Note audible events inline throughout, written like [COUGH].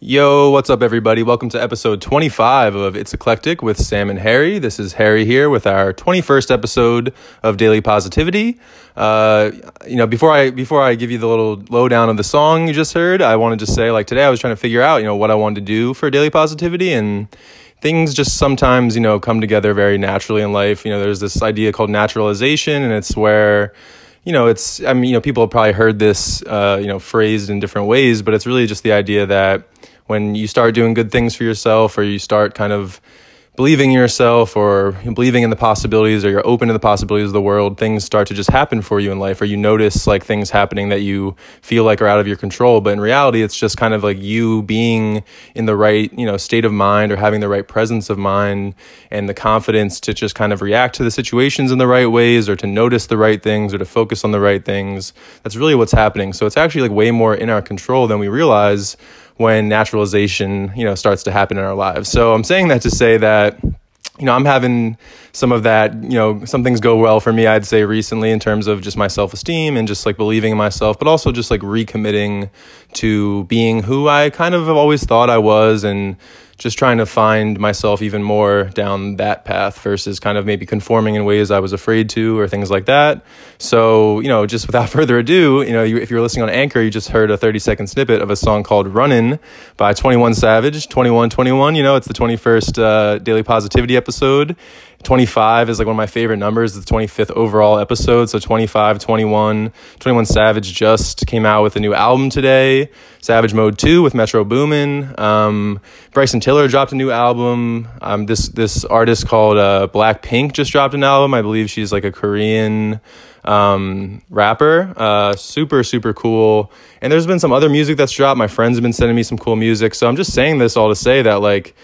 Yo, what's up, everybody? Welcome to episode 25 of It's Eclectic with Sam and Harry. This is Harry here with our 21st episode of Daily Positivity. Uh, you know, before I before I give you the little lowdown of the song you just heard, I wanted to say, like today, I was trying to figure out, you know, what I wanted to do for Daily Positivity, and things just sometimes, you know, come together very naturally in life. You know, there's this idea called naturalization, and it's where you know, it's, I mean, you know, people have probably heard this, uh, you know, phrased in different ways, but it's really just the idea that when you start doing good things for yourself or you start kind of believing in yourself or believing in the possibilities or you're open to the possibilities of the world, things start to just happen for you in life or you notice like things happening that you feel like are out of your control. But in reality, it's just kind of like you being in the right, you know, state of mind or having the right presence of mind and the confidence to just kind of react to the situations in the right ways or to notice the right things or to focus on the right things. That's really what's happening. So it's actually like way more in our control than we realize when naturalization, you know, starts to happen in our lives. So I'm saying that to say that you know, I'm having some of that, you know, some things go well for me, I'd say recently in terms of just my self esteem and just like believing in myself, but also just like recommitting to being who I kind of have always thought I was and just trying to find myself even more down that path versus kind of maybe conforming in ways I was afraid to or things like that. So, you know, just [LAUGHS] without further ado, you know, you, if you're listening on Anchor, you just heard a 30 second snippet of a song called Runnin' by 21 Savage, 2121. You know, it's the 21st uh, Daily Positivity episode. 25 is like one of my favorite numbers. The 25th overall episode. So 25, 21. 21 Savage just came out with a new album today. Savage Mode 2 with Metro Boomin. Um, Bryson Tiller dropped a new album. Um, this this artist called uh, Blackpink just dropped an album. I believe she's like a Korean um, rapper. Uh, super, super cool. And there's been some other music that's dropped. My friends have been sending me some cool music. So I'm just saying this all to say that, like,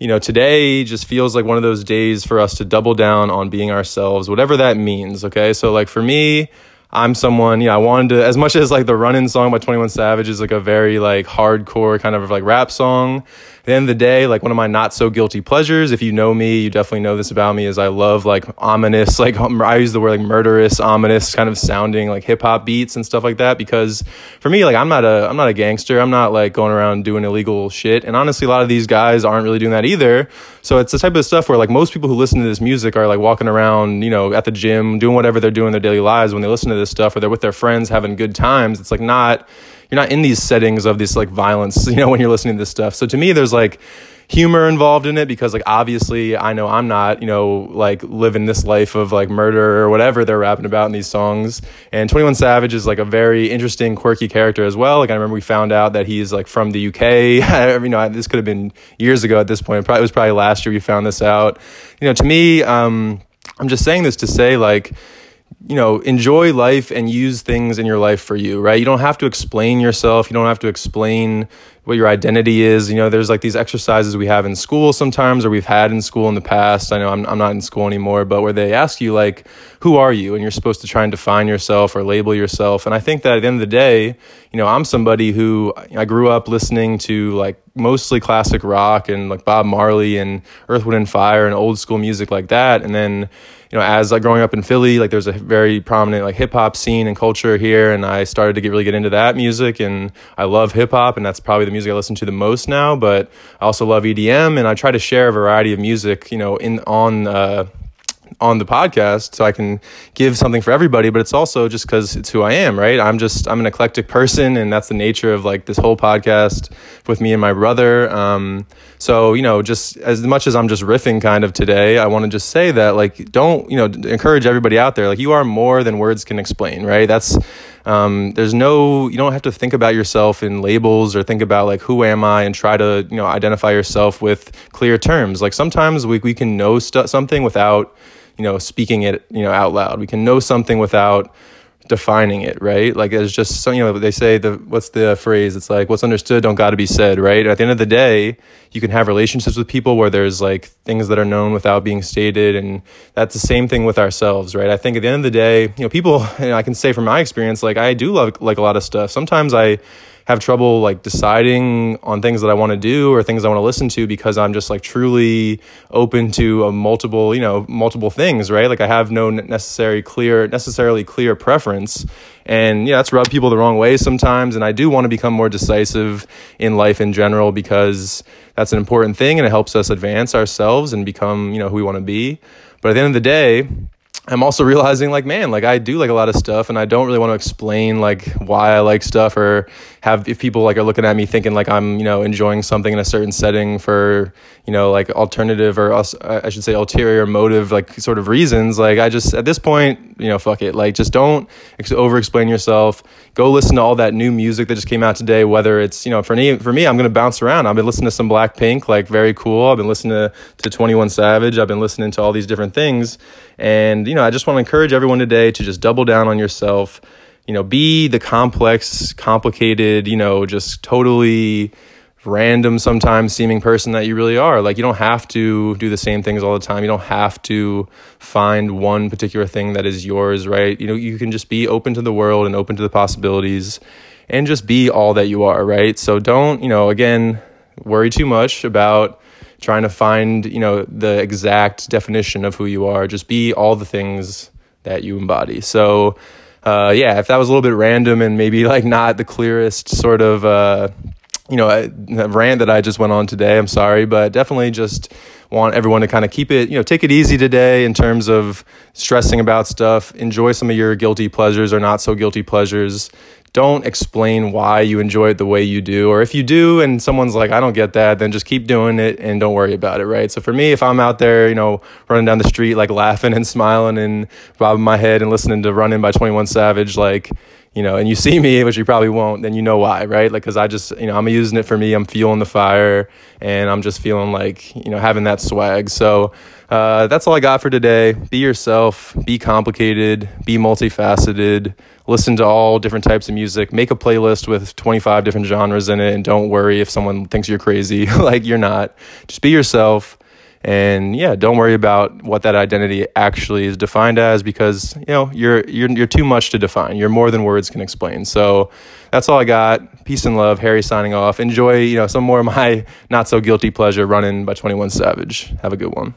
you know, today just feels like one of those days for us to double down on being ourselves, whatever that means. Okay. So, like, for me, I'm someone, you know, I wanted to, as much as like the Runnin' song by 21 Savage is like a very like hardcore kind of like rap song the end of the day, like one of my not so guilty pleasures, if you know me, you definitely know this about me, is I love like ominous, [LAUGHS] like um, I use the word like murderous, ominous kind of sounding like hip hop beats and stuff like that. Because for me, like I'm not a I'm not a gangster. I'm not like going around doing illegal shit. And honestly, a lot of these guys aren't really doing that either. So it's the type of stuff where like most people who listen to this music are like walking around, you know, at the gym, doing whatever they're doing in their daily lives when they listen to this stuff, or they're with their friends having good times. It's like not you're not in these settings of this like violence, [LAUGHS] you know, when you're listening to this stuff. So to me, there's like humor involved in it because like obviously I know I'm not, you know, like living this life of like murder or whatever they're rapping about in these songs. And 21 Savage is like a very interesting, quirky character as well. Like I remember we found out that he's like from the UK. [LAUGHS] you know, this could have been years ago at this point. Probably, it was probably last year we found this out. You know, to me, um, I'm just saying this to say like you know, enjoy life and use things in your life for you, right? You don't have to explain yourself. You don't have to explain what your identity is. You know, there's like these exercises we have in school sometimes, or we've had in school in the past. I know I'm, I'm not in school anymore, but where they ask you, like, who are you? And you're supposed to try and define yourself or label yourself. And I think that at the end of the day, you know, I'm somebody who I grew up listening to like mostly classic rock and like Bob Marley and Earth, Wind, and Fire and old school music like that. And then, you know, as like growing up in Philly, like there's a very prominent like hip hop scene and culture here, and I started to get really get into that music, and I love hip hop, and that's probably the music I listen to the most now. But I also love EDM, and I try to share a variety of music, you know, in on. Uh, on the podcast so I can give something for everybody, but it's also just because it's who I am, right? I'm just, I'm an eclectic person, and that's the nature of like this whole podcast with me and my brother. Um, so, you know, just as much as I'm just riffing kind of today, I want to just say that, like, don't, you know, encourage everybody out there, like, you are more than words can explain, right? That's, um, there's no, you don't have to think about yourself in labels or think about like, who am I and try to, you know, identify yourself with clear terms. Like, sometimes we, we can know st- something without, you know speaking it you know out loud. We can know something without defining it right? Like it's just so you know they say the what's the phrase? It's like what's understood don't got to be said right? At the end of the day you can have relationships with people where there's like things that are known without being stated and that's the same thing with ourselves right? I think at the end of the day you know people you know, i can say from my experience like i do love like a lot of stuff. Sometimes i have trouble like deciding on things that I want to do or things I want to listen to because I'm just like truly open to a multiple, you know, multiple things, right? Like I have no necessary clear necessarily clear preference. And yeah, that's rubbed people the wrong way sometimes and I do want to become more decisive in life in general because that's an important thing and it helps us advance ourselves and become, you know, who we want to be. But at the end of the day, I'm also [LAUGHS] realizing like man like I do like a lot of stuff and I don't really want to explain like why I like stuff or have if people like are looking at me thinking like I'm you know enjoying something in a certain setting for you know like alternative or I should say ulterior motive like sort of reasons like I just at this point you know fuck it. Like just don't over explain yourself. Go listen to all that new music that just came out today whether it's you know for me for me I'm to bounce around. I've been listening to some Blackpink like very cool. I've been listening to to 21 Savage. I've been listening to all these different things. And you know I just want to encourage everyone today to just double down on yourself you know, be the complex, complicated, you know, just totally random sometimes seeming person that you really are. Like you don't have to do the same things all the time. You don't have to find one particular thing that is yours, right? You know, you can just be open to the world and open to the possibilities and just be all that you are, right? So don't, you know, again, worry too much about trying to find, you know, the exact definition of who you are. Just be all the things that you embody. So uh, yeah, if that was a little bit random and maybe like not the clearest sort of, uh, you know, rant that I just went on today, I'm sorry, but definitely just want everyone to kind of keep it, you know, take it easy today in terms of stressing about stuff. Enjoy some of your guilty pleasures or not so guilty pleasures don't explain why you enjoy it the way you do. Or if you do and someone's like, I don't get that, then just keep doing it and don't worry about it, right? So for me, if I'm out there, you know, running down the street, like laughing and smiling and bobbing my head and listening to Running by 21 Savage, like, you know, and you see [LAUGHS] me, which you probably won't, then you know why, right? Like, cause I just, you know, I'm using it for me. I'm feeling the fire and I'm just feeling like, you know, having that swag. So, uh, that's all I got for today. Be yourself, be complicated, be multifaceted, listen to all different types of music, make a playlist with 25 different genres in it, and don't worry if someone thinks you're crazy. [LAUGHS] like, you're not. Just be yourself. And yeah, don't worry about what that identity actually is defined as because you know you're you're you're too much to define. You're more than words can explain. So that's all I got. Peace and love. Harry signing off. Enjoy you know some more of my [LAUGHS] not so guilty pleasure running by Twenty One Savage. Have a good one.